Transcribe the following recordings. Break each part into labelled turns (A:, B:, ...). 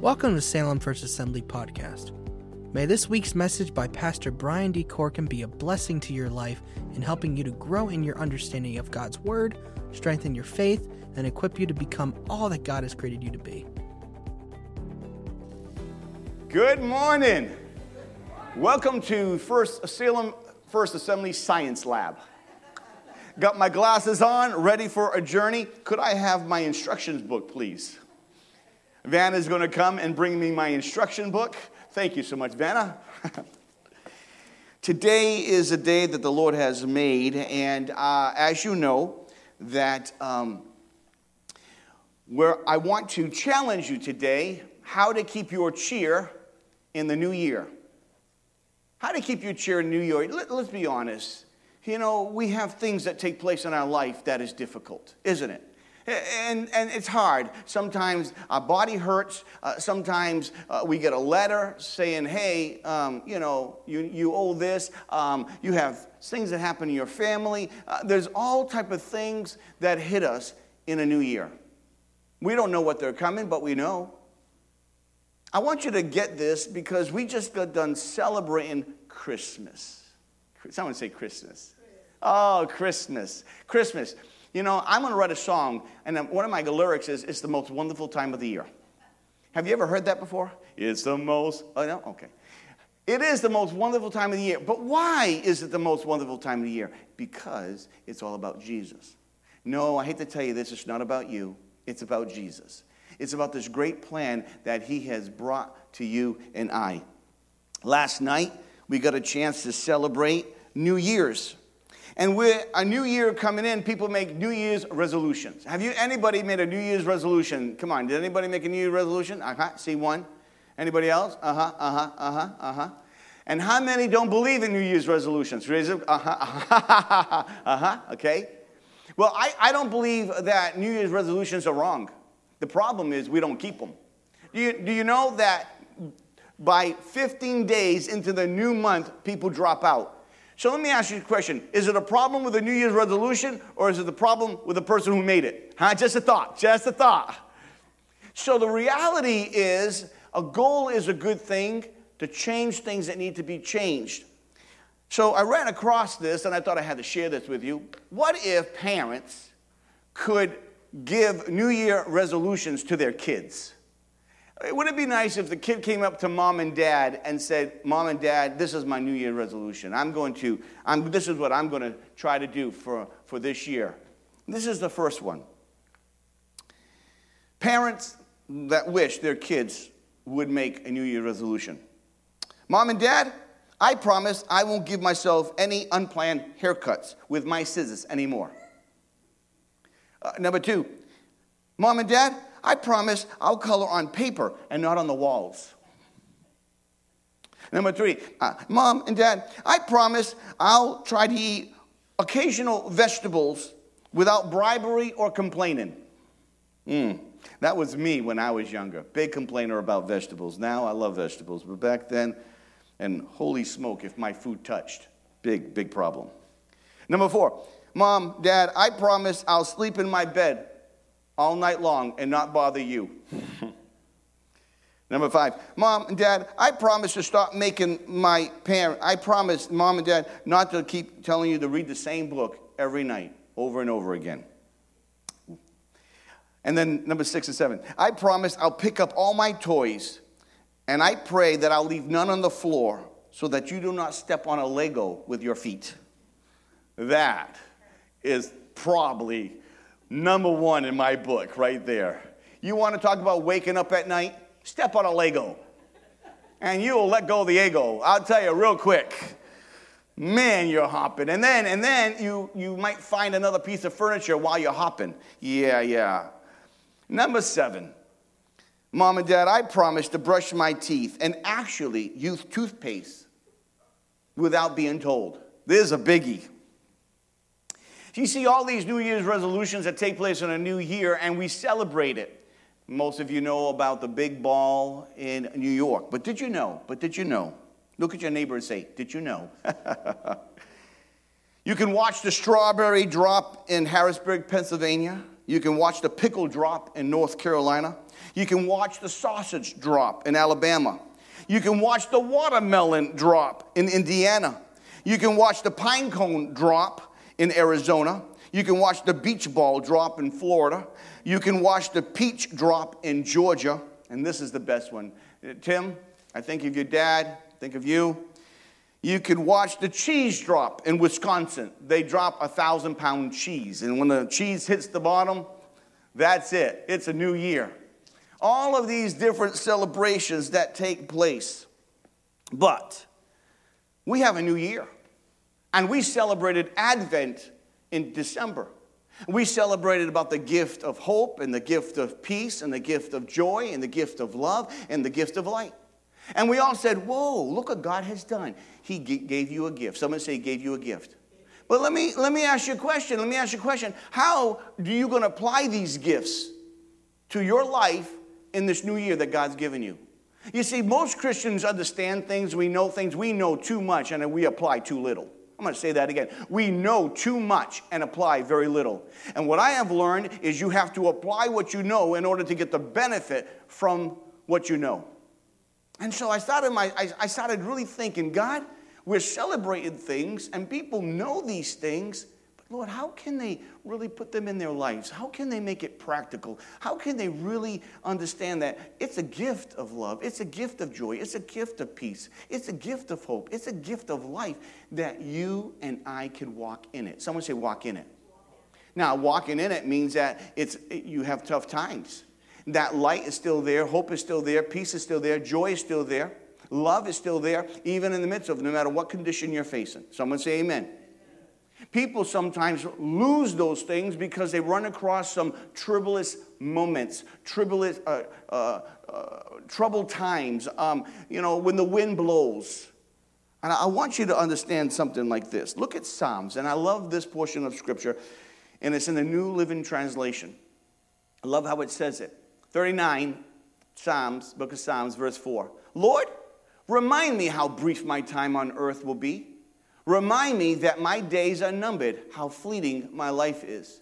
A: Welcome to Salem First Assembly Podcast. May this week's message by Pastor Brian D. Corkin be a blessing to your life in helping you to grow in your understanding of God's Word, strengthen your faith, and equip you to become all that God has created you to be.
B: Good morning. Welcome to First Salem First Assembly Science Lab. Got my glasses on, ready for a journey. Could I have my instructions book, please? Vanna is going to come and bring me my instruction book. Thank you so much, Vanna. Today is a day that the Lord has made, and uh, as you know, that um, where I want to challenge you today how to keep your cheer in the new year. How to keep your cheer in New Year. Let, let's be honest. You know, we have things that take place in our life that is difficult, isn't it? And, and it's hard. Sometimes our body hurts. Uh, sometimes uh, we get a letter saying, hey, um, you know, you, you owe this. Um, you have things that happen in your family. Uh, there's all type of things that hit us in a new year. We don't know what they're coming, but we know. I want you to get this because we just got done celebrating Christmas. Someone say Christmas. Oh, Christmas. Christmas. You know, I'm going to write a song, and one of my lyrics is, It's the most wonderful time of the year. Have you ever heard that before? It's the most, oh no? Okay. It is the most wonderful time of the year. But why is it the most wonderful time of the year? Because it's all about Jesus. No, I hate to tell you this, it's not about you, it's about Jesus. It's about this great plan that He has brought to you and I. Last night, we got a chance to celebrate New Year's. And with a new year coming in, people make New Year's resolutions. Have you anybody made a New Year's resolution? Come on, did anybody make a New Year's resolution? Uh-huh. See one. Anybody else? Uh-huh, uh-huh, uh-huh, uh-huh. And how many don't believe in New Year's resolutions? Raise it. Uh-huh, uh-huh, uh-huh. Okay. Well, I, I don't believe that New Year's resolutions are wrong. The problem is we don't keep them. Do you, do you know that by 15 days into the new month, people drop out. So let me ask you a question. Is it a problem with the New Year's resolution or is it the problem with the person who made it? Huh? Just a thought, just a thought. So the reality is a goal is a good thing to change things that need to be changed. So I ran across this and I thought I had to share this with you. What if parents could give New Year resolutions to their kids? Wouldn't it be nice if the kid came up to mom and dad and said, Mom and dad, this is my New Year resolution. I'm going to, I'm, this is what I'm going to try to do for, for this year. This is the first one. Parents that wish their kids would make a New Year resolution. Mom and dad, I promise I won't give myself any unplanned haircuts with my scissors anymore. Uh, number two, Mom and dad, I promise I'll color on paper and not on the walls. Number three, uh, mom and dad, I promise I'll try to eat occasional vegetables without bribery or complaining. Mm, that was me when I was younger. Big complainer about vegetables. Now I love vegetables, but back then, and holy smoke if my food touched. Big, big problem. Number four, mom, dad, I promise I'll sleep in my bed all night long and not bother you. Number five, mom and dad, I promise to stop making my parent, I promise, mom and dad, not to keep telling you to read the same book every night over and over again. And then number six and seven, I promise I'll pick up all my toys and I pray that I'll leave none on the floor so that you do not step on a Lego with your feet. That is probably number one in my book right there. You want to talk about waking up at night? Step on a Lego. And you will let go of the ego. I'll tell you real quick. Man, you're hopping. And then and then you you might find another piece of furniture while you're hopping. Yeah, yeah. Number 7. Mom and Dad, I promise to brush my teeth and actually use toothpaste without being told. There's a biggie. You see all these New Year's resolutions that take place in a new year, and we celebrate it. Most of you know about the big ball in New York. But did you know? But did you know? Look at your neighbor and say, Did you know? you can watch the strawberry drop in Harrisburg, Pennsylvania. You can watch the pickle drop in North Carolina. You can watch the sausage drop in Alabama. You can watch the watermelon drop in Indiana. You can watch the pine cone drop in Arizona. You can watch the beach ball drop in Florida. You can watch the peach drop in Georgia. And this is the best one. Tim, I think of your dad, think of you. You can watch the cheese drop in Wisconsin. They drop a thousand pound cheese. And when the cheese hits the bottom, that's it. It's a new year. All of these different celebrations that take place. But we have a new year. And we celebrated Advent in December. We celebrated about the gift of hope and the gift of peace and the gift of joy and the gift of love and the gift of light. And we all said, Whoa, look what God has done. He g- gave you a gift. Someone say, He gave you a gift. But let me, let me ask you a question. Let me ask you a question. How do you going to apply these gifts to your life in this new year that God's given you? You see, most Christians understand things, we know things, we know too much, and we apply too little. I'm going to say that again. We know too much and apply very little. And what I have learned is you have to apply what you know in order to get the benefit from what you know. And so I started, my, I, I started really thinking, God, we're celebrating things and people know these things, Lord, how can they really put them in their lives? How can they make it practical? How can they really understand that it's a gift of love? It's a gift of joy. It's a gift of peace. It's a gift of hope. It's a gift of life that you and I can walk in it. Someone say, walk in it. Now, walking in it means that it's, you have tough times. That light is still there, hope is still there, peace is still there, joy is still there, love is still there, even in the midst of no matter what condition you're facing. Someone say, Amen. People sometimes lose those things because they run across some troublous moments, troublous, uh, uh, uh, troubled times, um, you know, when the wind blows. And I want you to understand something like this. Look at Psalms, and I love this portion of Scripture, and it's in the New Living Translation. I love how it says it. 39, Psalms, book of Psalms, verse 4. Lord, remind me how brief my time on earth will be. Remind me that my days are numbered, how fleeting my life is.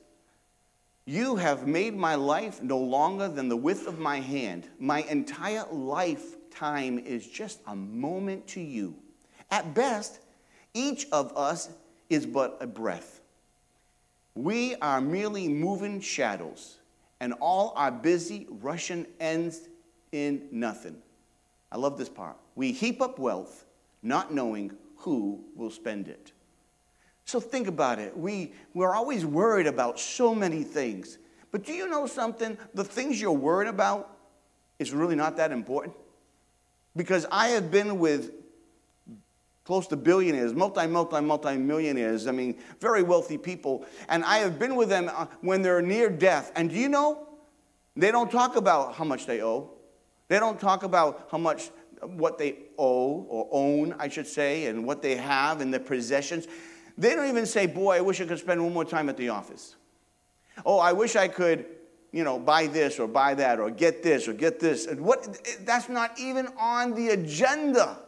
B: You have made my life no longer than the width of my hand. My entire lifetime is just a moment to you. At best, each of us is but a breath. We are merely moving shadows, and all our busy rushing ends in nothing. I love this part. We heap up wealth, not knowing who will spend it. So think about it. We, we're always worried about so many things. But do you know something? The things you're worried about is really not that important. Because I have been with close to billionaires, multi, multi, multi millionaires, I mean, very wealthy people, and I have been with them uh, when they're near death. And do you know? They don't talk about how much they owe. They don't talk about how much what they owe or own, I should say, and what they have and their possessions. They don't even say, Boy, I wish I could spend one more time at the office. Oh, I wish I could, you know, buy this or buy that or get this or get this. And what that's not even on the agenda.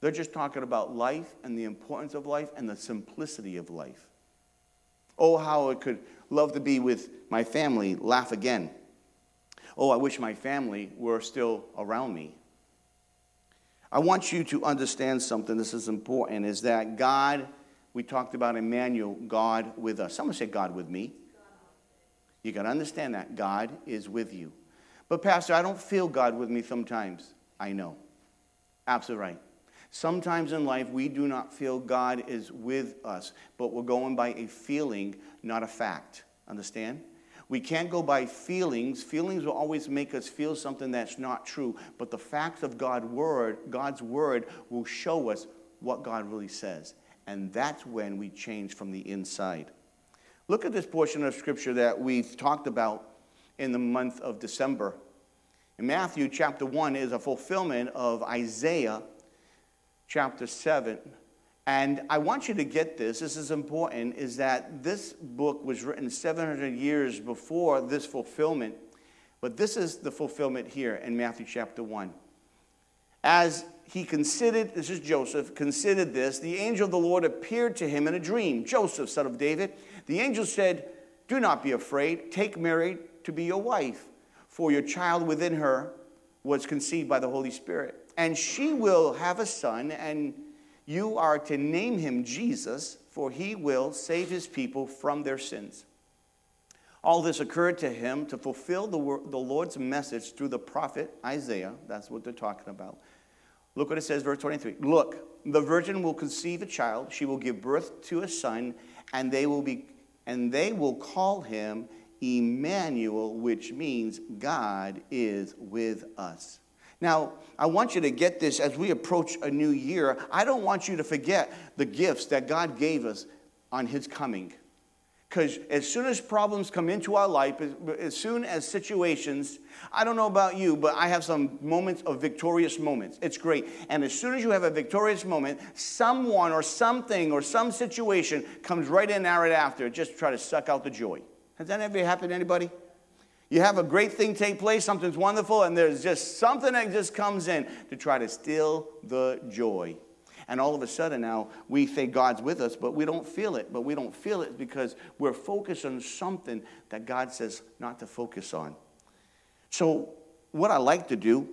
B: They're just talking about life and the importance of life and the simplicity of life. Oh, how I could love to be with my family, laugh again. Oh, I wish my family were still around me. I want you to understand something. This is important is that God, we talked about Emmanuel, God with us. Someone say, God with me. You got to understand that. God is with you. But, Pastor, I don't feel God with me sometimes. I know. Absolutely right. Sometimes in life, we do not feel God is with us, but we're going by a feeling, not a fact. Understand? We can't go by feelings. Feelings will always make us feel something that's not true. But the facts of God's word, God's word will show us what God really says. And that's when we change from the inside. Look at this portion of scripture that we've talked about in the month of December. In Matthew chapter 1 is a fulfillment of Isaiah chapter 7 and I want you to get this, this is important, is that this book was written 700 years before this fulfillment, but this is the fulfillment here in Matthew chapter 1. As he considered, this is Joseph, considered this, the angel of the Lord appeared to him in a dream. Joseph, son of David, the angel said, Do not be afraid. Take Mary to be your wife, for your child within her was conceived by the Holy Spirit. And she will have a son, and you are to name him Jesus, for he will save his people from their sins. All this occurred to him to fulfill the, the Lord's message through the prophet Isaiah. That's what they're talking about. Look what it says, verse 23. Look, the virgin will conceive a child, she will give birth to a son, and they will be and they will call him Emmanuel, which means God is with us. Now, I want you to get this as we approach a new year. I don't want you to forget the gifts that God gave us on his coming. Because as soon as problems come into our life, as soon as situations, I don't know about you, but I have some moments of victorious moments. It's great. And as soon as you have a victorious moment, someone or something or some situation comes right in right after, just to try to suck out the joy. Has that ever happened to anybody? You have a great thing take place, something's wonderful, and there's just something that just comes in to try to steal the joy. And all of a sudden now we think God's with us, but we don't feel it. But we don't feel it because we're focused on something that God says not to focus on. So, what I like to do,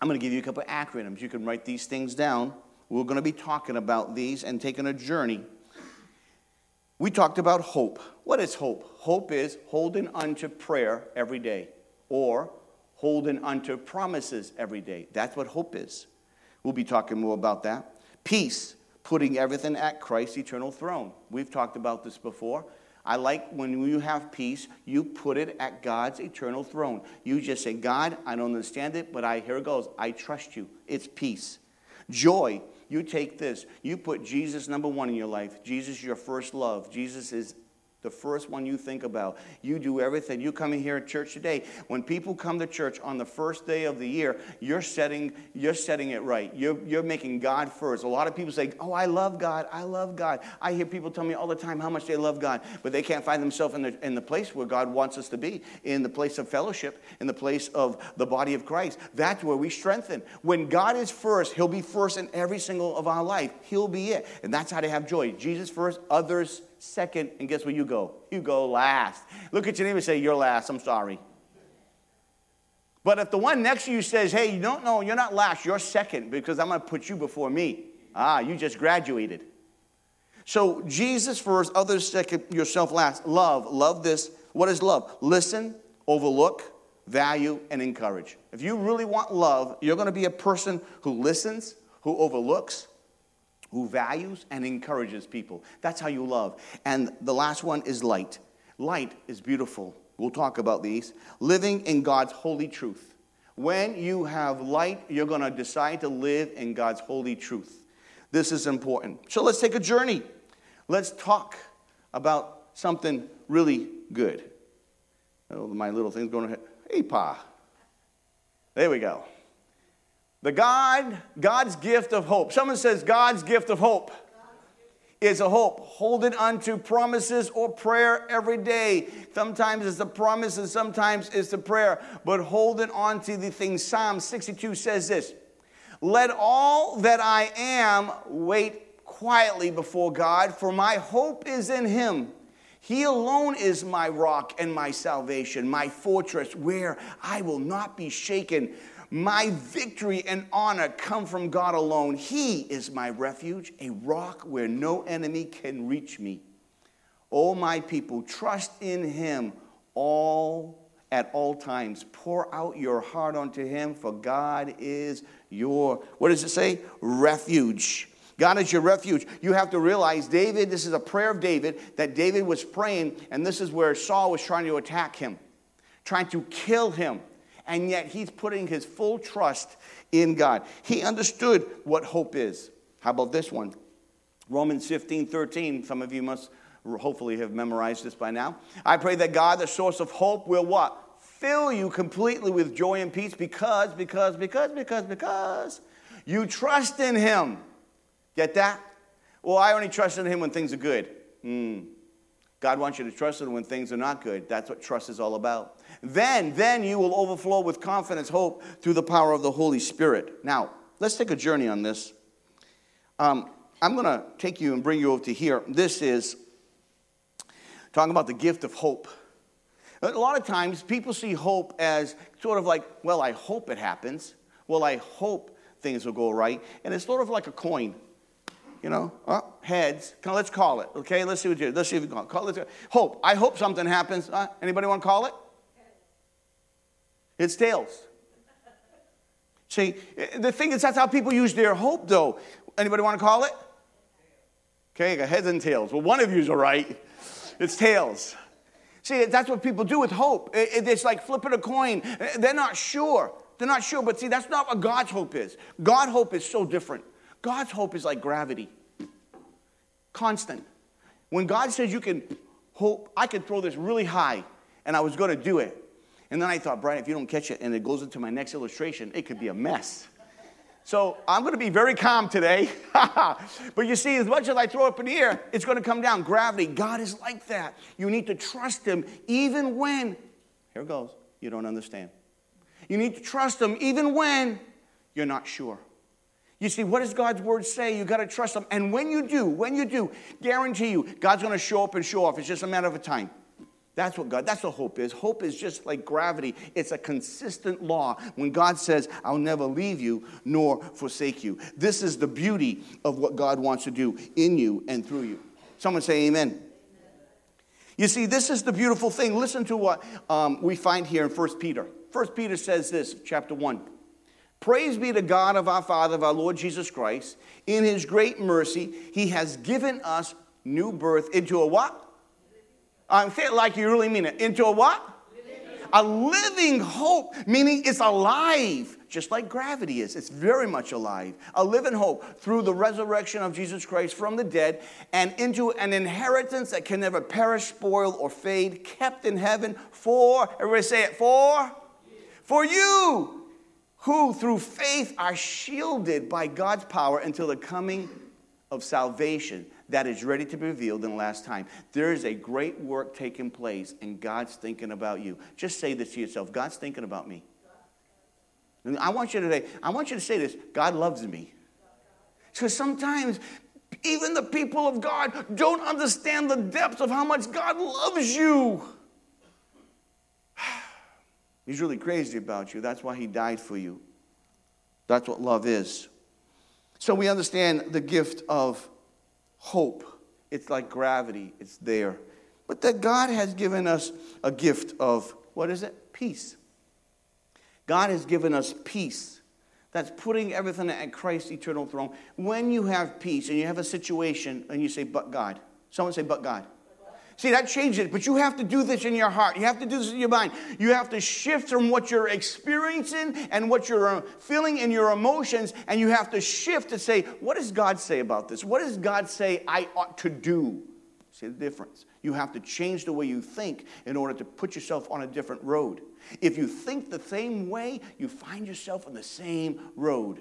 B: I'm going to give you a couple of acronyms. You can write these things down. We're going to be talking about these and taking a journey. We talked about hope. What is hope? Hope is holding unto prayer every day or holding unto promises every day. That's what hope is. We'll be talking more about that. Peace, putting everything at Christ's eternal throne. We've talked about this before. I like when you have peace, you put it at God's eternal throne. You just say, God, I don't understand it, but I here it goes. I trust you. It's peace. Joy, you take this. You put Jesus number one in your life. Jesus, your first love. Jesus is the first one you think about. You do everything. You come in here at church today. When people come to church on the first day of the year, you're setting, you're setting it right. You're, you're making God first. A lot of people say, Oh, I love God. I love God. I hear people tell me all the time how much they love God, but they can't find themselves in the, in the place where God wants us to be, in the place of fellowship, in the place of the body of Christ. That's where we strengthen. When God is first, He'll be first in every single of our life. He'll be it. And that's how to have joy. Jesus first, others second, and guess where you go? You go last. Look at your neighbor and say, You're last. I'm sorry. But if the one next to you says, Hey, you don't know, you're not last, you're second because I'm going to put you before me. Ah, you just graduated. So Jesus first, others second, yourself last. Love, love this. What is love? Listen, overlook, value, and encourage. If you really want love, you're going to be a person who listens, who overlooks, who values and encourages people. That's how you love. And the last one is light. Light is beautiful. We'll talk about these. Living in God's holy truth. When you have light, you're going to decide to live in God's holy truth. This is important. So let's take a journey. Let's talk about something really good. Oh, my little thing's going to, hey, Pa. There we go. The God, God's gift of hope. Someone says God's gift of hope is a hope. Holding unto promises or prayer every day. Sometimes it's the promise and sometimes it's the prayer. But holding on to the things. Psalm 62 says this Let all that I am wait quietly before God, for my hope is in him. He alone is my rock and my salvation, my fortress, where I will not be shaken. My victory and honor come from God alone. He is my refuge, a rock where no enemy can reach me. O my people, trust in him all at all times. Pour out your heart unto him, for God is your, what does it say? Refuge. God is your refuge. You have to realize, David, this is a prayer of David that David was praying, and this is where Saul was trying to attack him, trying to kill him and yet he's putting his full trust in God. He understood what hope is. How about this one? Romans 15 13. Some of you must hopefully have memorized this by now. I pray that God, the source of hope, will what? Fill you completely with joy and peace because, because, because, because, because you trust in Him. Get that? Well, I only trust in Him when things are good. Mm. God wants you to trust Him when things are not good. That's what trust is all about. Then, then you will overflow with confidence, hope through the power of the Holy Spirit. Now, let's take a journey on this. Um, I'm going to take you and bring you over to here. This is talking about the gift of hope. A lot of times people see hope as sort of like, well, I hope it happens. Well, I hope things will go right. And it's sort of like a coin. You know, oh, heads. Let's call it. Okay, let's see what you. Let's see if you call. Call it. Hope. I hope something happens. Uh, anybody want to call it? It's tails. See, the thing is, that's how people use their hope, though. Anybody want to call it? Okay, heads and tails. Well, one of you's all right. It's tails. See, that's what people do with hope. It's like flipping a coin. They're not sure. They're not sure, but see, that's not what God's hope is. God's hope is so different. God's hope is like gravity, constant. When God says you can hope, I can throw this really high, and I was going to do it. And then I thought, Brian, if you don't catch it and it goes into my next illustration, it could be a mess. So I'm going to be very calm today. but you see, as much as I throw up in the air, it's going to come down. Gravity. God is like that. You need to trust Him even when, here goes, you don't understand. You need to trust Him even when you're not sure. You see, what does God's word say? You got to trust Him. And when you do, when you do, guarantee you, God's going to show up and show off. It's just a matter of time. That's what God, that's what hope is. Hope is just like gravity. It's a consistent law. When God says, I'll never leave you nor forsake you. This is the beauty of what God wants to do in you and through you. Someone say amen. You see, this is the beautiful thing. Listen to what um, we find here in 1 Peter. 1 Peter says this, chapter 1. Praise be to God of our Father, of our Lord Jesus Christ. In his great mercy, he has given us new birth into a what? I'm saying like you really mean it. Into a what? A living hope, meaning it's alive, just like gravity is. It's very much alive. A living hope through the resurrection of Jesus Christ from the dead and into an inheritance that can never perish, spoil, or fade, kept in heaven for, everybody say it, for? For you, who through faith are shielded by God's power until the coming of salvation that is ready to be revealed in the last time. There is a great work taking place, and God's thinking about you. Just say this to yourself God's thinking about me. And I want you to say, I want you to say this God loves me. So sometimes even the people of God don't understand the depth of how much God loves you. He's really crazy about you. That's why he died for you. That's what love is. So we understand the gift of hope. It's like gravity, it's there. But that God has given us a gift of, what is it? Peace. God has given us peace. That's putting everything at Christ's eternal throne. When you have peace and you have a situation and you say, but God, someone say, but God. See, that changes it, but you have to do this in your heart. You have to do this in your mind. You have to shift from what you're experiencing and what you're uh, feeling in your emotions, and you have to shift to say, What does God say about this? What does God say I ought to do? See the difference? You have to change the way you think in order to put yourself on a different road. If you think the same way, you find yourself on the same road.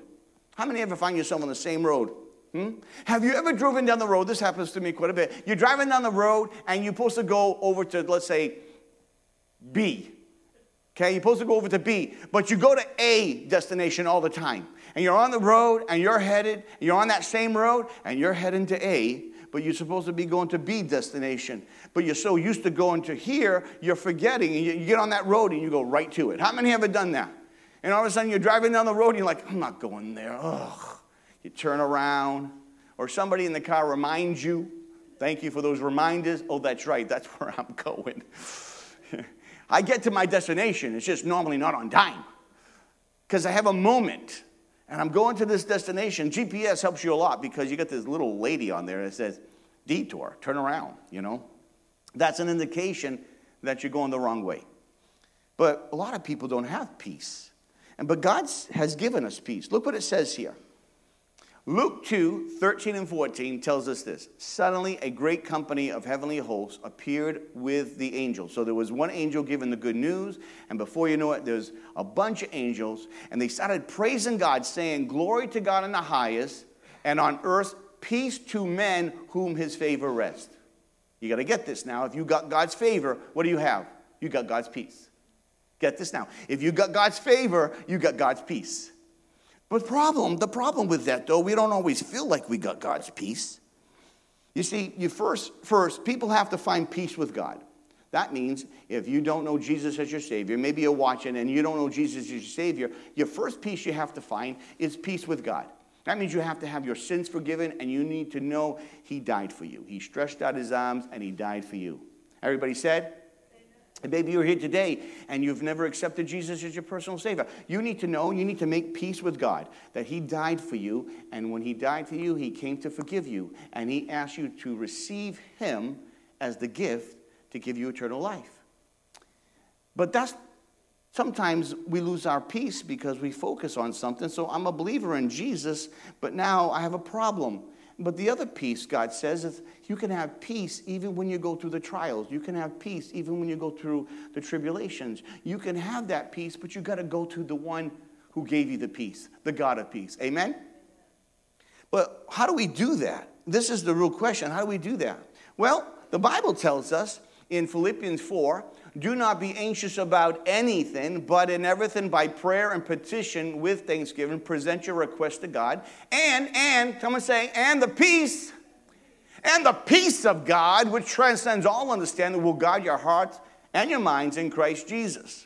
B: How many ever find yourself on the same road? Hmm? Have you ever driven down the road? This happens to me quite a bit. You're driving down the road and you're supposed to go over to, let's say, B. Okay, you're supposed to go over to B, but you go to A destination all the time. And you're on the road and you're headed, you're on that same road and you're heading to A, but you're supposed to be going to B destination. But you're so used to going to here, you're forgetting. And you get on that road and you go right to it. How many have ever done that? And all of a sudden you're driving down the road and you're like, I'm not going there. Ugh you turn around, or somebody in the car reminds you. Thank you for those reminders. Oh, that's right, that's where I'm going. I get to my destination, it's just normally not on time because I have a moment and I'm going to this destination. GPS helps you a lot because you get this little lady on there that says, detour, turn around, you know. That's an indication that you're going the wrong way. But a lot of people don't have peace. And but God has given us peace. Look what it says here. Luke 2 13 and 14 tells us this. Suddenly, a great company of heavenly hosts appeared with the angels. So there was one angel giving the good news, and before you know it, there's a bunch of angels, and they started praising God, saying, Glory to God in the highest, and on earth, peace to men whom his favor rests. You got to get this now. If you got God's favor, what do you have? You got God's peace. Get this now. If you got God's favor, you got God's peace. But problem, the problem with that though, we don't always feel like we got God's peace. You see, you first, first, people have to find peace with God. That means if you don't know Jesus as your Savior, maybe you're watching and you don't know Jesus as your Savior, your first peace you have to find is peace with God. That means you have to have your sins forgiven and you need to know He died for you. He stretched out His arms and He died for you. Everybody said? And maybe you're here today and you've never accepted Jesus as your personal Savior. You need to know, you need to make peace with God that He died for you. And when He died for you, He came to forgive you. And He asked you to receive Him as the gift to give you eternal life. But that's sometimes we lose our peace because we focus on something. So I'm a believer in Jesus, but now I have a problem. But the other peace, God says, is you can have peace even when you go through the trials. You can have peace even when you go through the tribulations. You can have that peace, but you got to go to the one who gave you the peace, the God of peace. Amen? But how do we do that? This is the real question. How do we do that? Well, the Bible tells us in Philippians 4 do not be anxious about anything, but in everything by prayer and petition with thanksgiving, present your request to God. And, and, someone say, and the peace, and the peace of God, which transcends all understanding, will guard your hearts and your minds in Christ Jesus.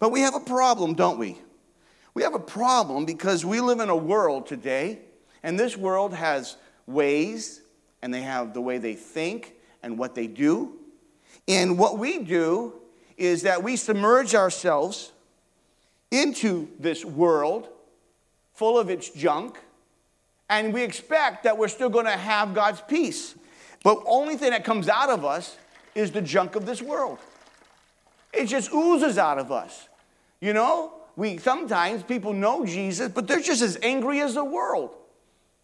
B: But we have a problem, don't we? We have a problem because we live in a world today, and this world has ways, and they have the way they think and what they do. And what we do is that we submerge ourselves into this world full of its junk, and we expect that we're still going to have God's peace. But only thing that comes out of us is the junk of this world. It just oozes out of us. You know, we sometimes people know Jesus, but they're just as angry as the world.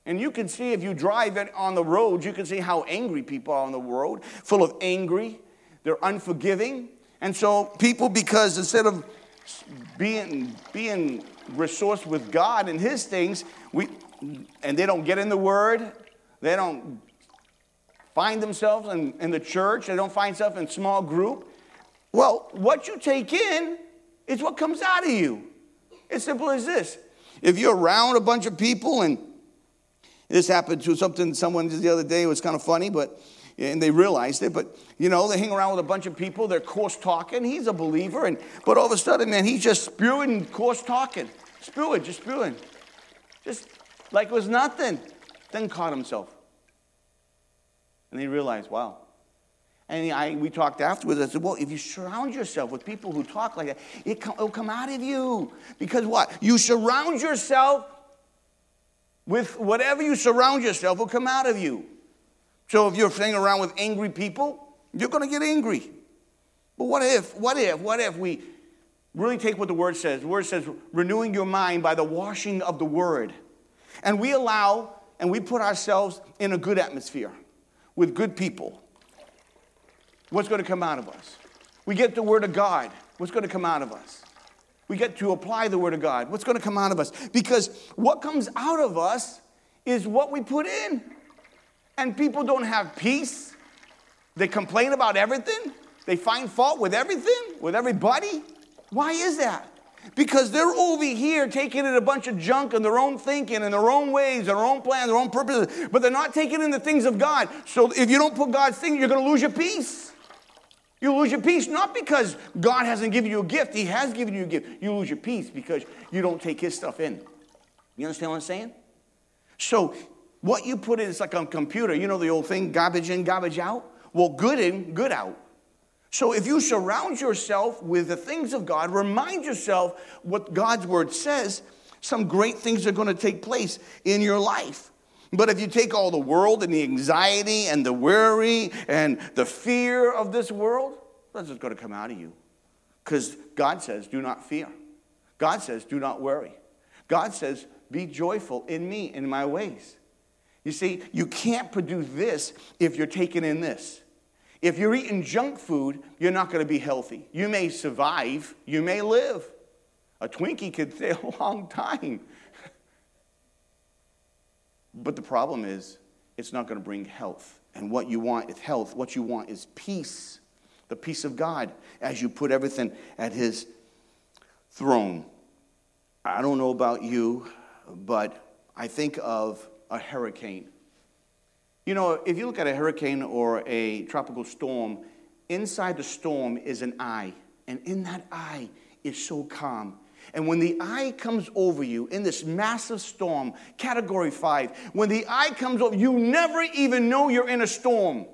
B: And you can see if you drive on the road, you can see how angry people are on the road, full of angry, they're unforgiving. And so people, because instead of being, being resourced with God and his things, we, and they don't get in the word, they don't find themselves in, in the church, they don't find themselves in small group. Well, what you take in is what comes out of you. It's simple as this. If you're around a bunch of people, and this happened to something someone the other day, it was kind of funny, but and they realized it. But you know, they hang around with a bunch of people. They're coarse talking. He's a believer, and but all of a sudden, man, he's just spewing coarse talking, spewing, just spewing, just like it was nothing. Then caught himself, and he realized, wow. And I, we talked afterwards. I said, well, if you surround yourself with people who talk like that, it will come out of you. Because what? You surround yourself with whatever you surround yourself will come out of you. So if you're hanging around with angry people, you're going to get angry. But what if, what if, what if we really take what the word says? The word says, renewing your mind by the washing of the word. And we allow and we put ourselves in a good atmosphere with good people. What's going to come out of us? We get the word of God. What's going to come out of us? We get to apply the word of God. What's going to come out of us? Because what comes out of us is what we put in and people don't have peace. They complain about everything. They find fault with everything, with everybody. Why is that? Because they're over here taking in a bunch of junk and their own thinking and their own ways, their own plans, their own purposes, but they're not taking in the things of God. So if you don't put God's thing, you're going to lose your peace. You lose your peace not because God hasn't given you a gift, He has given you a gift. You lose your peace because you don't take His stuff in. You understand what I'm saying? So what you put in is like a computer. You know the old thing, garbage in, garbage out? Well, good in, good out. So if you surround yourself with the things of God, remind yourself what God's word says, some great things are going to take place in your life. But if you take all the world and the anxiety and the worry and the fear of this world, that's just going to come out of you. Because God says, do not fear. God says, do not worry. God says, be joyful in me, in my ways. You see, you can't produce this if you're taking in this. If you're eating junk food, you're not going to be healthy. You may survive, you may live. A Twinkie could stay a long time. but the problem is, it's not going to bring health. And what you want is health. What you want is peace, the peace of God, as you put everything at His throne. I don't know about you, but I think of a hurricane. You know, if you look at a hurricane or a tropical storm, inside the storm is an eye. And in that eye is so calm. And when the eye comes over you in this massive storm, category five, when the eye comes over, you never even know you're in a storm.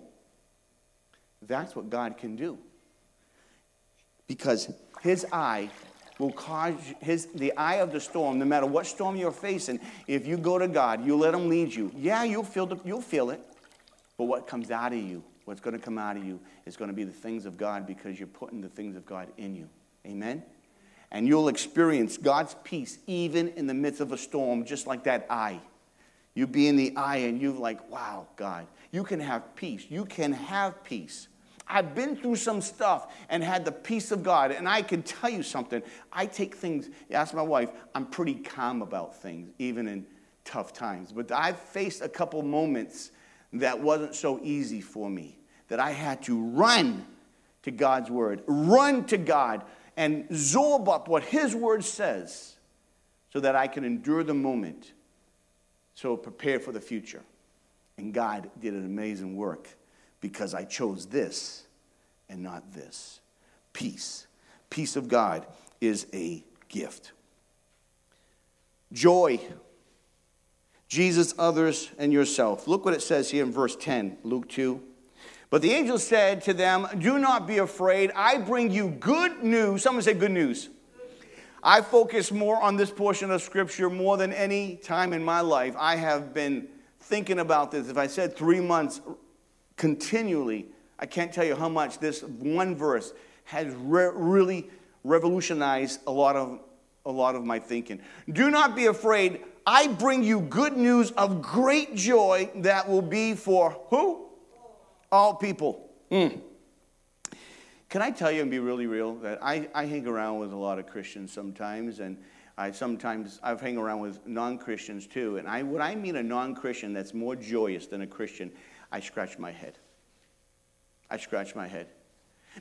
B: That's what God can do. Because his eye will cause his, the eye of the storm, no matter what storm you're facing, if you go to God, you let him lead you. Yeah, you'll feel, the, you'll feel it. But what comes out of you, what's going to come out of you, is going to be the things of God because you're putting the things of God in you. Amen? And you'll experience God's peace even in the midst of a storm, just like that eye. You be in the eye and you're like, wow, God, you can have peace. You can have peace. I've been through some stuff and had the peace of God. And I can tell you something. I take things, ask my wife, I'm pretty calm about things, even in tough times. But I've faced a couple moments that wasn't so easy for me, that I had to run to God's word, run to God, and absorb up what His word says so that I can endure the moment, so prepare for the future. And God did an amazing work because I chose this and not this. Peace. Peace of God is a gift. Joy. Jesus, others, and yourself. Look what it says here in verse 10, Luke 2. But the angel said to them, Do not be afraid. I bring you good news. Someone say good news. I focus more on this portion of scripture more than any time in my life. I have been thinking about this. If I said three months continually. I can't tell you how much this one verse has re- really revolutionized a lot of a lot of my thinking. Do not be afraid. I bring you good news of great joy that will be for who? All people. Mm. Can I tell you and be really real that I, I hang around with a lot of Christians sometimes, and I sometimes I've hang around with non-Christians too. And I when I meet a non-Christian that's more joyous than a Christian, I scratch my head. I scratch my head.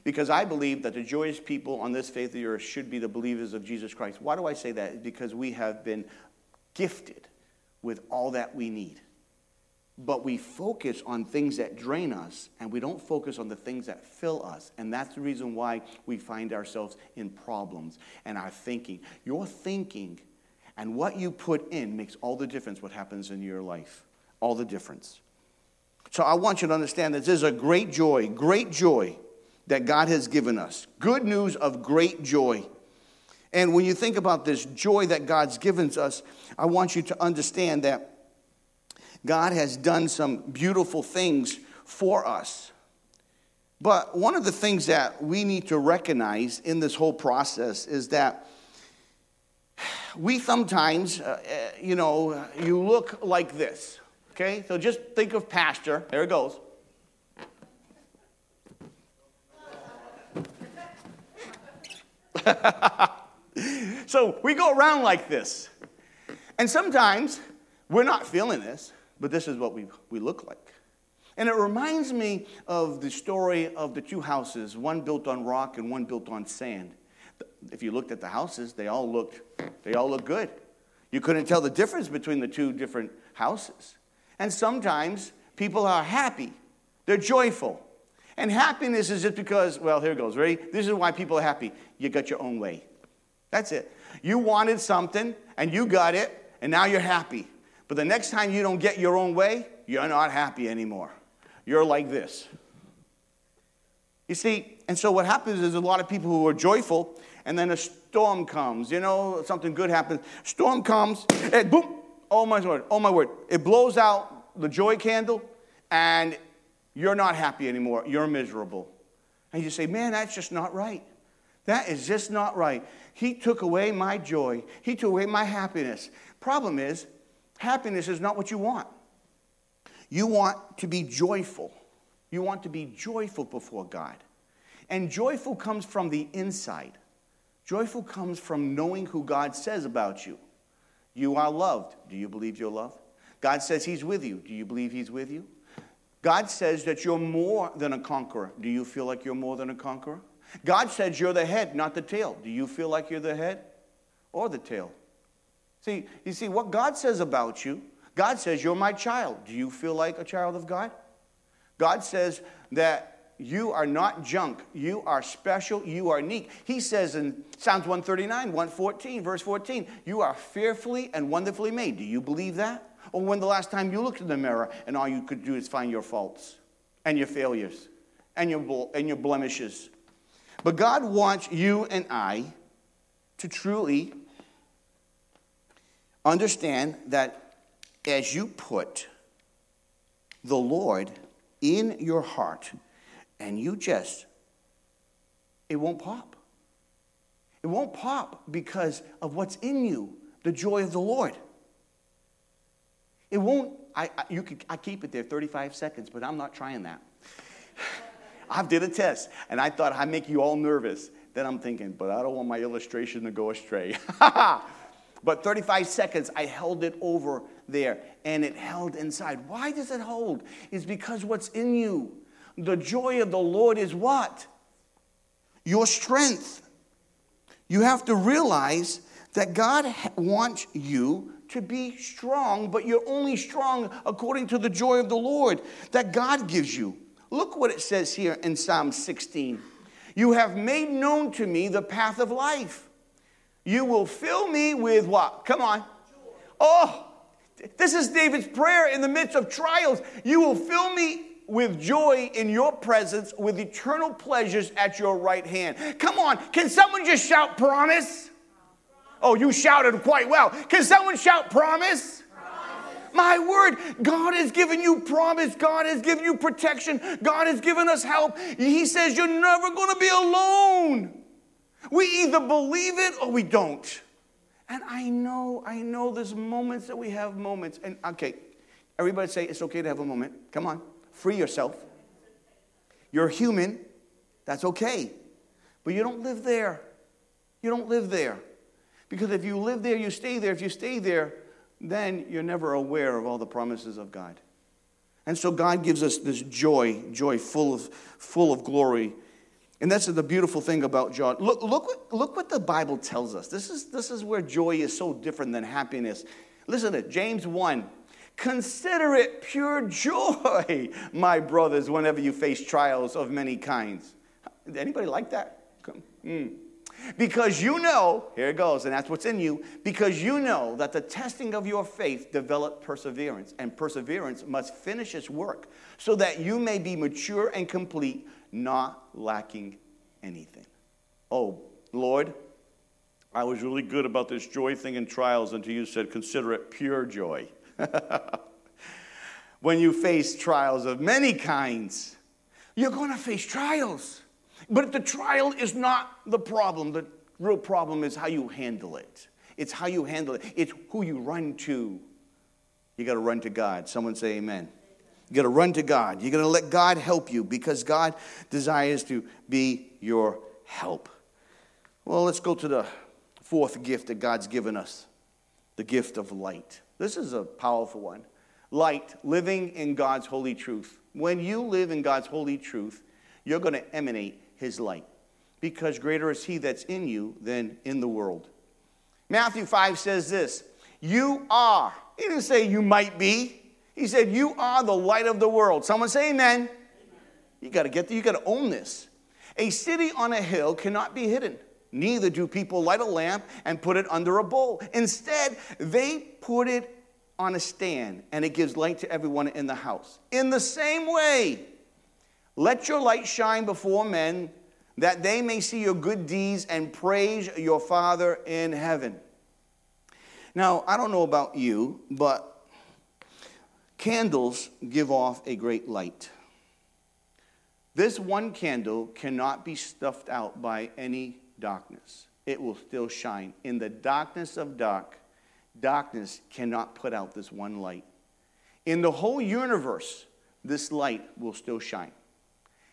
B: Because I believe that the joyous people on this faith of the earth should be the believers of Jesus Christ. Why do I say that? Because we have been gifted with all that we need. But we focus on things that drain us and we don't focus on the things that fill us. And that's the reason why we find ourselves in problems and our thinking. Your thinking and what you put in makes all the difference what happens in your life. All the difference. So I want you to understand that this is a great joy, great joy that God has given us. Good news of great joy. And when you think about this joy that God's given us, I want you to understand that God has done some beautiful things for us. But one of the things that we need to recognize in this whole process is that we sometimes, uh, uh you know, you look like this. Okay, so just think of pasture. There it goes. so we go around like this. And sometimes we're not feeling this, but this is what we, we look like. And it reminds me of the story of the two houses, one built on rock and one built on sand. If you looked at the houses, they all looked, they all looked good. You couldn't tell the difference between the two different houses. And sometimes people are happy, they're joyful. And happiness is just because, well, here it goes, ready? This is why people are happy. You got your own way. That's it. You wanted something and you got it, and now you're happy. But the next time you don't get your own way, you're not happy anymore. You're like this. You see, and so what happens is a lot of people who are joyful, and then a storm comes. You know, something good happens. Storm comes, and boom, oh my word, oh my word. It blows out the joy candle, and you're not happy anymore. You're miserable. And you say, man, that's just not right. That is just not right. He took away my joy, He took away my happiness. Problem is, happiness is not what you want. You want to be joyful. You want to be joyful before God. And joyful comes from the inside. Joyful comes from knowing who God says about you. You are loved. Do you believe you're loved? God says He's with you. Do you believe He's with you? God says that you're more than a conqueror. Do you feel like you're more than a conqueror? God says you're the head, not the tail. Do you feel like you're the head or the tail? See, you see, what God says about you, God says, You're my child. Do you feel like a child of God? God says that you are not junk. You are special. You are unique. He says in Psalms 139, 114, verse 14, You are fearfully and wonderfully made. Do you believe that? Or when the last time you looked in the mirror and all you could do is find your faults and your failures and your, and your blemishes? But God wants you and I to truly understand that as you put the Lord in your heart and you just, it won't pop. It won't pop because of what's in you, the joy of the Lord. It won't, I, I, you could, I keep it there 35 seconds, but I'm not trying that. I did a test and I thought I'd make you all nervous. Then I'm thinking, but I don't want my illustration to go astray. but 35 seconds, I held it over there and it held inside. Why does it hold? It's because what's in you. The joy of the Lord is what? Your strength. You have to realize that God wants you to be strong, but you're only strong according to the joy of the Lord that God gives you. Look what it says here in Psalm 16. You have made known to me the path of life. You will fill me with what? Come on. Oh, this is David's prayer in the midst of trials. You will fill me with joy in your presence, with eternal pleasures at your right hand. Come on, can someone just shout promise? Oh, you shouted quite well. Can someone shout promise? My word, God has given you promise. God has given you protection. God has given us help. He says you're never going to be alone. We either believe it or we don't. And I know, I know there's moments that we have moments. And okay, everybody say it's okay to have a moment. Come on, free yourself. You're human. That's okay. But you don't live there. You don't live there. Because if you live there, you stay there. If you stay there, then you're never aware of all the promises of God. And so God gives us this joy, joy full of, full of glory. And that's the beautiful thing about joy. Look, look, what, look what the Bible tells us. This is, this is where joy is so different than happiness. Listen to James 1. Consider it pure joy, my brothers, whenever you face trials of many kinds. Anybody like that? Mm. Because you know, here it goes, and that's what's in you, because you know that the testing of your faith develop perseverance, and perseverance must finish its work, so that you may be mature and complete, not lacking anything. Oh, Lord, I was really good about this joy thing in trials until you said, consider it pure joy. when you face trials of many kinds, you're going to face trials. But the trial is not the problem. The real problem is how you handle it. It's how you handle it, it's who you run to. You got to run to God. Someone say amen. You got to run to God. You're going to let God help you because God desires to be your help. Well, let's go to the fourth gift that God's given us the gift of light. This is a powerful one. Light, living in God's holy truth. When you live in God's holy truth, you're going to emanate his light, because greater is he that's in you than in the world. Matthew 5 says this You are. He didn't say you might be. He said, You are the light of the world. Someone say amen. You got to get there. You got to own this. A city on a hill cannot be hidden. Neither do people light a lamp and put it under a bowl. Instead, they put it on a stand and it gives light to everyone in the house. In the same way, let your light shine before men that they may see your good deeds and praise your Father in heaven. Now, I don't know about you, but candles give off a great light. This one candle cannot be stuffed out by any darkness. It will still shine. In the darkness of dark, darkness cannot put out this one light. In the whole universe, this light will still shine.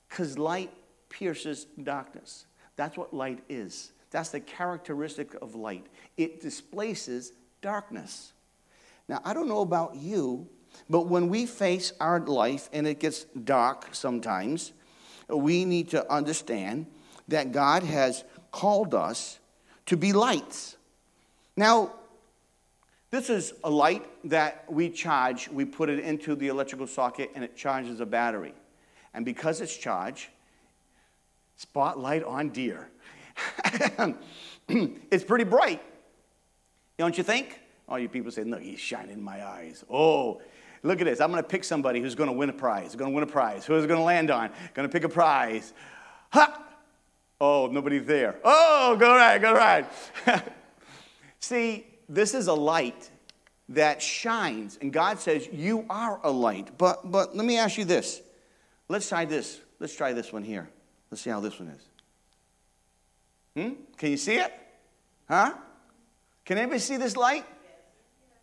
B: Because light pierces darkness. That's what light is. That's the characteristic of light. It displaces darkness. Now, I don't know about you, but when we face our life and it gets dark sometimes, we need to understand that God has called us to be lights. Now, This is a light that we charge. We put it into the electrical socket and it charges a battery. And because it's charged, spotlight on deer. it's pretty bright, don't you think? All you people say, no, he's shining in my eyes. Oh, look at this. I'm going to pick somebody who's going to win a prize. Going to win a prize. Who's going to land on? Going to pick a prize. Ha! Oh, nobody's there. Oh, go right, go right. See, this is a light that shines, and God says, You are a light. But, but let me ask you this. Let's try this. Let's try this one here. Let's see how this one is. Hmm? Can you see it? Huh? Can anybody see this light?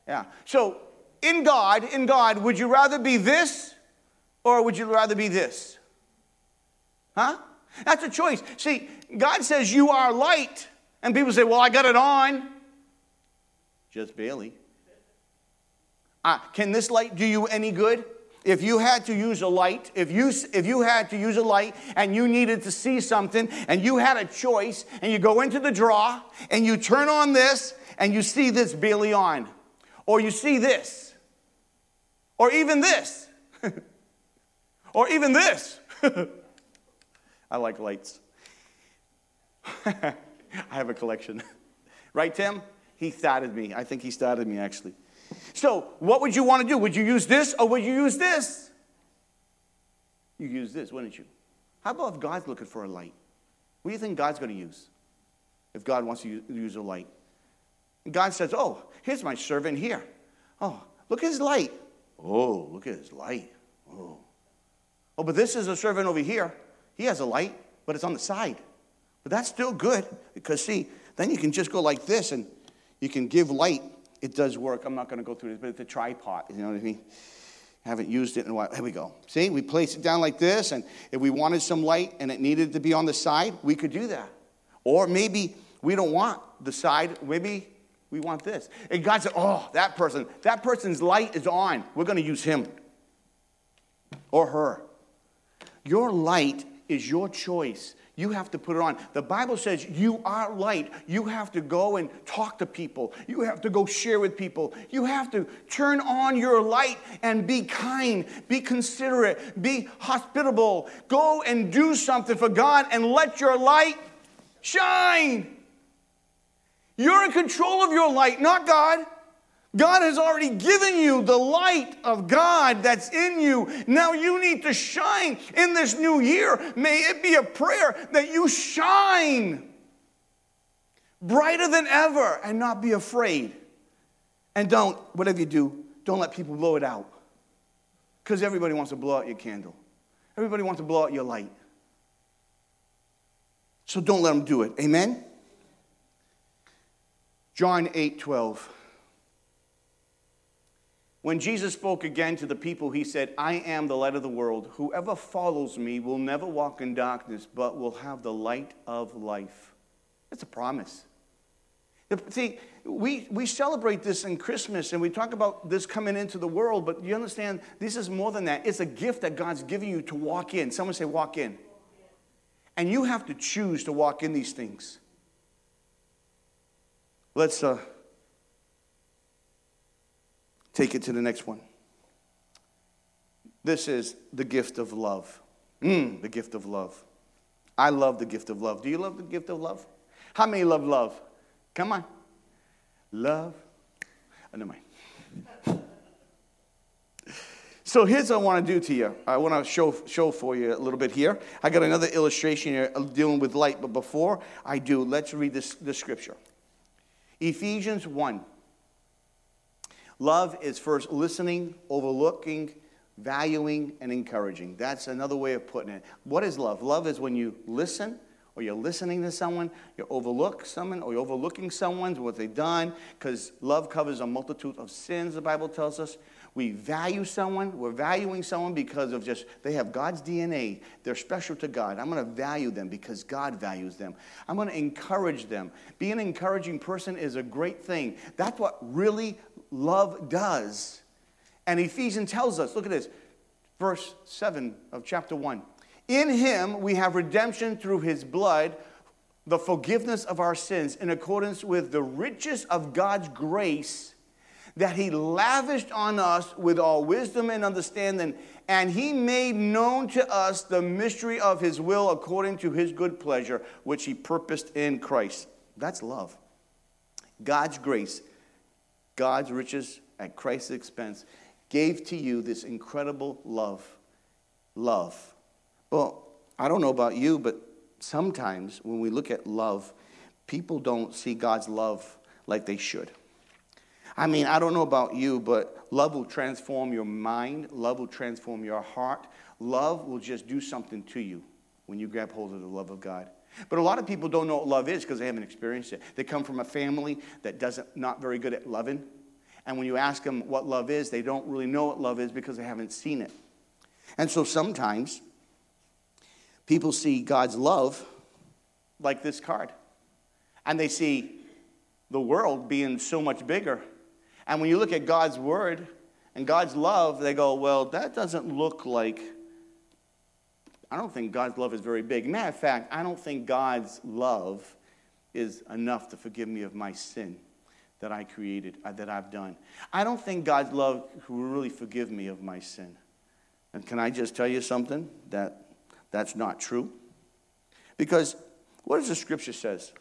B: Yeah. So, in God, in God, would you rather be this or would you rather be this? Huh? That's a choice. See, God says you are light, and people say, Well, I got it on. Just barely. Uh, can this light do you any good? If you had to use a light, if you, if you had to use a light and you needed to see something and you had a choice and you go into the draw and you turn on this and you see this barely on, or you see this, or even this, or even this. I like lights. I have a collection. right, Tim? He started me. I think he started me, actually. So, what would you want to do? Would you use this or would you use this? You use this, wouldn't you? How about if God's looking for a light? What do you think God's going to use if God wants to use a light? And God says, Oh, here's my servant here. Oh, look at his light. Oh, look at his light. Oh. Oh, but this is a servant over here. He has a light, but it's on the side. But that's still good because, see, then you can just go like this and you can give light it does work. I'm not going to go through this, but it's a tripod. You know what I mean? I haven't used it in a while. Here we go. See, we place it down like this, and if we wanted some light and it needed to be on the side, we could do that. Or maybe we don't want the side, maybe we want this. And God said, Oh, that person, that person's light is on. We're going to use him or her. Your light is your choice. You have to put it on. The Bible says you are light. You have to go and talk to people. You have to go share with people. You have to turn on your light and be kind, be considerate, be hospitable. Go and do something for God and let your light shine. You're in control of your light, not God. God has already given you the light of God that's in you. Now you need to shine in this new year. May it be a prayer that you shine brighter than ever and not be afraid. And don't, whatever you do, don't let people blow it out. Because everybody wants to blow out your candle, everybody wants to blow out your light. So don't let them do it. Amen? John 8 12. When Jesus spoke again to the people, he said, I am the light of the world. Whoever follows me will never walk in darkness, but will have the light of life. That's a promise. See, we, we celebrate this in Christmas and we talk about this coming into the world, but you understand, this is more than that. It's a gift that God's giving you to walk in. Someone say, walk in. And you have to choose to walk in these things. Let's. Uh, Take it to the next one. This is the gift of love. Mm, the gift of love. I love the gift of love. Do you love the gift of love? How many love love? Come on. Love. Oh, never mind. so here's what I want to do to you. I want to show, show for you a little bit here. I got another illustration here dealing with light, but before I do, let's read this, this scripture. Ephesians 1. Love is first listening, overlooking, valuing, and encouraging. That's another way of putting it. What is love? Love is when you listen, or you're listening to someone, you overlook someone, or you're overlooking someone, what they've done, because love covers a multitude of sins, the Bible tells us. We value someone, we're valuing someone because of just, they have God's DNA. They're special to God. I'm going to value them because God values them. I'm going to encourage them. Being an encouraging person is a great thing. That's what really love does. And Ephesians tells us, look at this, verse 7 of chapter 1. In him we have redemption through his blood, the forgiveness of our sins, in accordance with the riches of God's grace that he lavished on us with all wisdom and understanding, and he made known to us the mystery of his will according to his good pleasure, which he purposed in Christ. That's love. God's grace, God's riches at Christ's expense, gave to you this incredible love. Love. Well, I don't know about you, but sometimes when we look at love, people don't see God's love like they should. I mean, I don't know about you, but love will transform your mind, love will transform your heart. Love will just do something to you when you grab hold of the love of God. But a lot of people don't know what love is because they haven't experienced it. They come from a family that doesn't not very good at loving. And when you ask them what love is, they don't really know what love is because they haven't seen it. And so sometimes people see God's love like this card. And they see the world being so much bigger. And when you look at God's word and God's love, they go, well, that doesn't look like I don't think God's love is very big. Matter of fact, I don't think God's love is enough to forgive me of my sin that I created, uh, that I've done. I don't think God's love will really forgive me of my sin. And can I just tell you something that that's not true? Because what does the scripture says?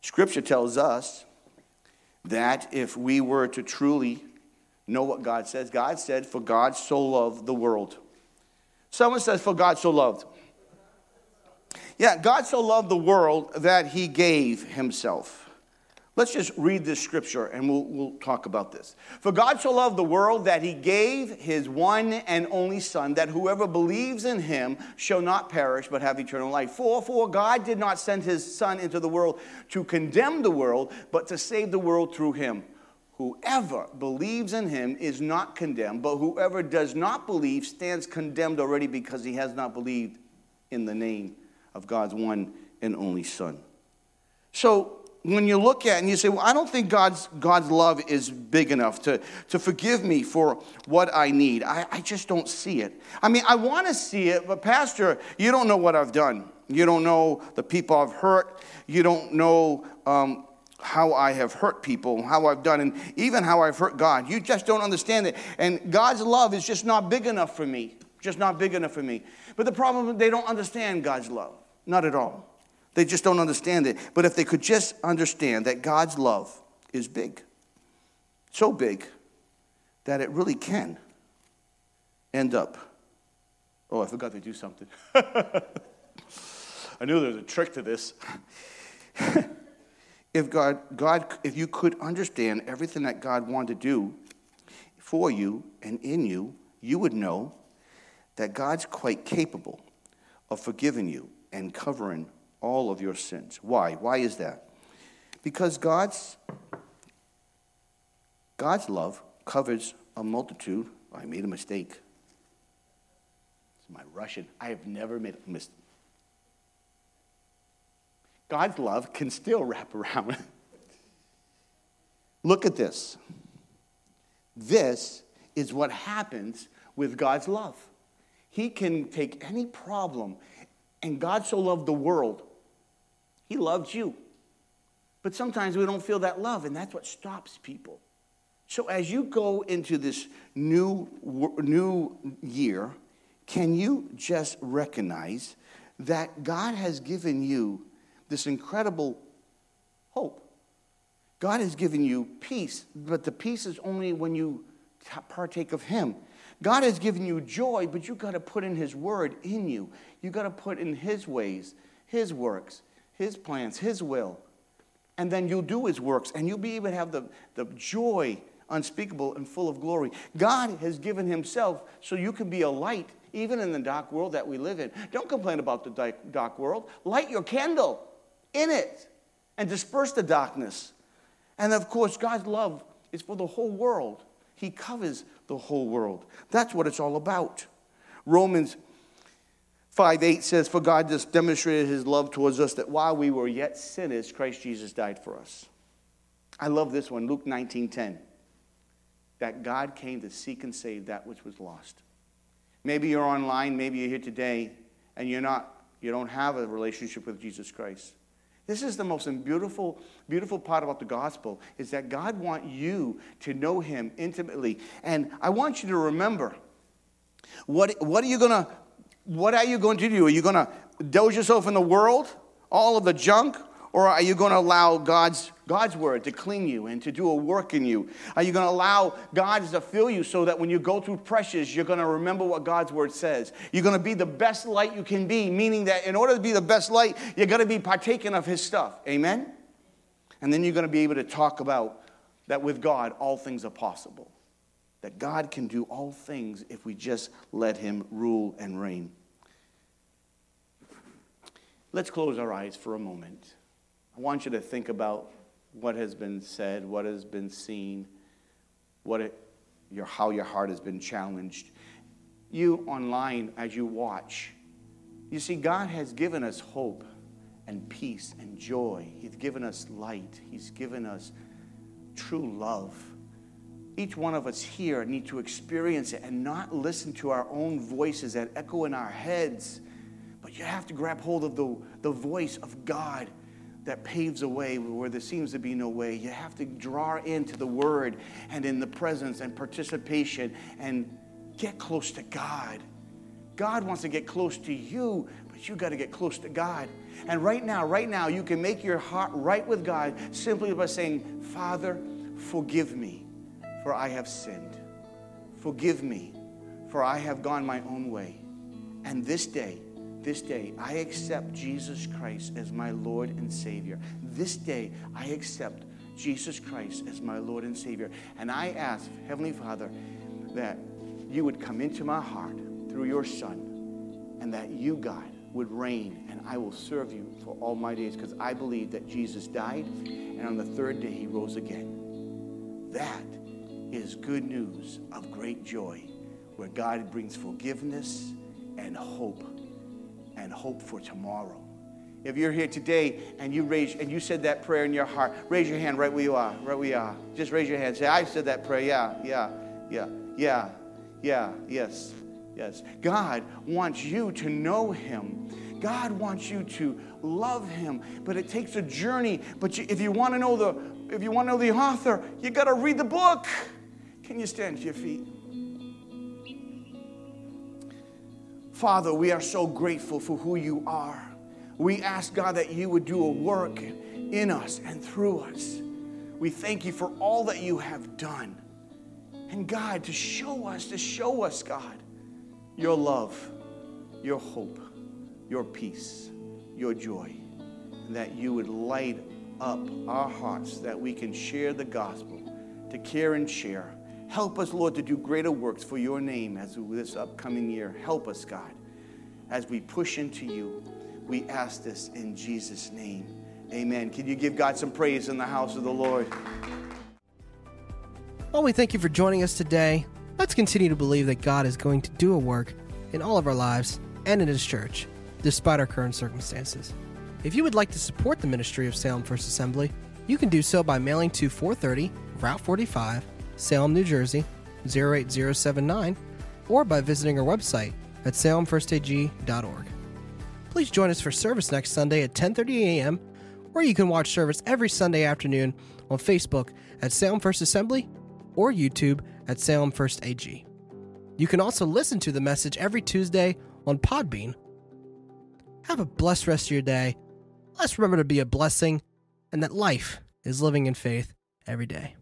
B: Scripture tells us that if we were to truly know what God says, God said, For God so loved the world Someone says, For God so loved. Yeah, God so loved the world that he gave himself. Let's just read this scripture and we'll, we'll talk about this. For God so loved the world that he gave his one and only Son, that whoever believes in him shall not perish but have eternal life. For, for God did not send his Son into the world to condemn the world, but to save the world through him. Whoever believes in him is not condemned, but whoever does not believe stands condemned already because he has not believed in the name of God's one and only Son. So when you look at it and you say, Well, I don't think God's, God's love is big enough to, to forgive me for what I need, I, I just don't see it. I mean, I want to see it, but Pastor, you don't know what I've done. You don't know the people I've hurt. You don't know um, how I have hurt people, how I've done, and even how I've hurt God. You just don't understand it. And God's love is just not big enough for me. Just not big enough for me. But the problem they don't understand God's love. Not at all. They just don't understand it. But if they could just understand that God's love is big, so big that it really can end up. Oh, I forgot to do something. I knew there was a trick to this. if God, God, if you could understand everything that God wanted to do for you and in you, you would know that God's quite capable of forgiving you and covering all of your sins. Why? Why is that? Because God's God's love covers a multitude. I made a mistake. It's my Russian. I have never made a mistake. God's love can still wrap around. Look at this. This is what happens with God's love. He can take any problem, and God so loved the world, He loved you. But sometimes we don't feel that love, and that's what stops people. So as you go into this new, new year, can you just recognize that God has given you this incredible hope. God has given you peace, but the peace is only when you partake of Him. God has given you joy, but you've got to put in His word in you. You've got to put in His ways, His works, His plans, His will. And then you'll do His works, and you'll be able to have the, the joy unspeakable and full of glory. God has given Himself so you can be a light even in the dark world that we live in. Don't complain about the dark world. Light your candle in it and disperse the darkness. And of course, God's love is for the whole world. He covers the whole world. That's what it's all about. Romans 5 8 says, For God has demonstrated his love towards us that while we were yet sinners, Christ Jesus died for us. I love this one, Luke 19 10. That God came to seek and save that which was lost. Maybe you're online, maybe you're here today, and you're not, you don't have a relationship with Jesus Christ. This is the most beautiful, beautiful part about the gospel is that God wants you to know him intimately. And I want you to remember what, what are you gonna what are you going to do? Are you gonna doze yourself in the world, all of the junk? Or are you going to allow God's, God's word to clean you and to do a work in you? Are you going to allow God to fill you so that when you go through pressures, you're going to remember what God's word says? You're going to be the best light you can be, meaning that in order to be the best light, you're going to be partaking of his stuff. Amen? And then you're going to be able to talk about that with God, all things are possible. That God can do all things if we just let him rule and reign. Let's close our eyes for a moment. I want you to think about what has been said, what has been seen, what it, your, how your heart has been challenged. You online, as you watch, you see, God has given us hope and peace and joy. He's given us light. He's given us true love. Each one of us here need to experience it and not listen to our own voices that echo in our heads, but you have to grab hold of the, the voice of God that paves a way where there seems to be no way. You have to draw into the Word and in the presence and participation and get close to God. God wants to get close to you, but you got to get close to God. And right now, right now, you can make your heart right with God simply by saying, Father, forgive me, for I have sinned. Forgive me, for I have gone my own way. And this day, this day, I accept Jesus Christ as my Lord and Savior. This day, I accept Jesus Christ as my Lord and Savior. And I ask, Heavenly Father, that you would come into my heart through your Son, and that you, God, would reign, and I will serve you for all my days, because I believe that Jesus died, and on the third day, he rose again. That is good news of great joy, where God brings forgiveness and hope and hope for tomorrow. If you're here today and you raise and you said that prayer in your heart, raise your hand right where you are, right where you are. Just raise your hand. Say, I said that prayer. Yeah, yeah, yeah, yeah, yeah, yes, yes. God wants you to know Him. God wants you to love Him, but it takes a journey. But if you want to know the if you want to know the author, you got to read the book. Can you stand to your feet? Father, we are so grateful for who you are. We ask, God, that you would do a work in us and through us. We thank you for all that you have done. And God, to show us, to show us, God, your love, your hope, your peace, your joy, that you would light up our hearts that we can share the gospel, to care and share Help us, Lord, to do greater works for your name as this upcoming year. Help us, God, as we push into you. We ask this in Jesus' name. Amen. Can you give God some praise in the house of the Lord?
A: Well, we thank you for joining us today. Let's continue to believe that God is going to do a work in all of our lives and in His church, despite our current circumstances. If you would like to support the ministry of Salem First Assembly, you can do so by mailing to 430 Route 45 Salem, New Jersey 08079, or by visiting our website at salemfirstag.org. Please join us for service next Sunday at 10:30 a.m., or you can watch service every Sunday afternoon on Facebook at Salem First Assembly or YouTube at Salem First AG. You can also listen to the message every Tuesday on Podbean. Have a blessed rest of your day. Let's remember to be a blessing and that life is living in faith every day.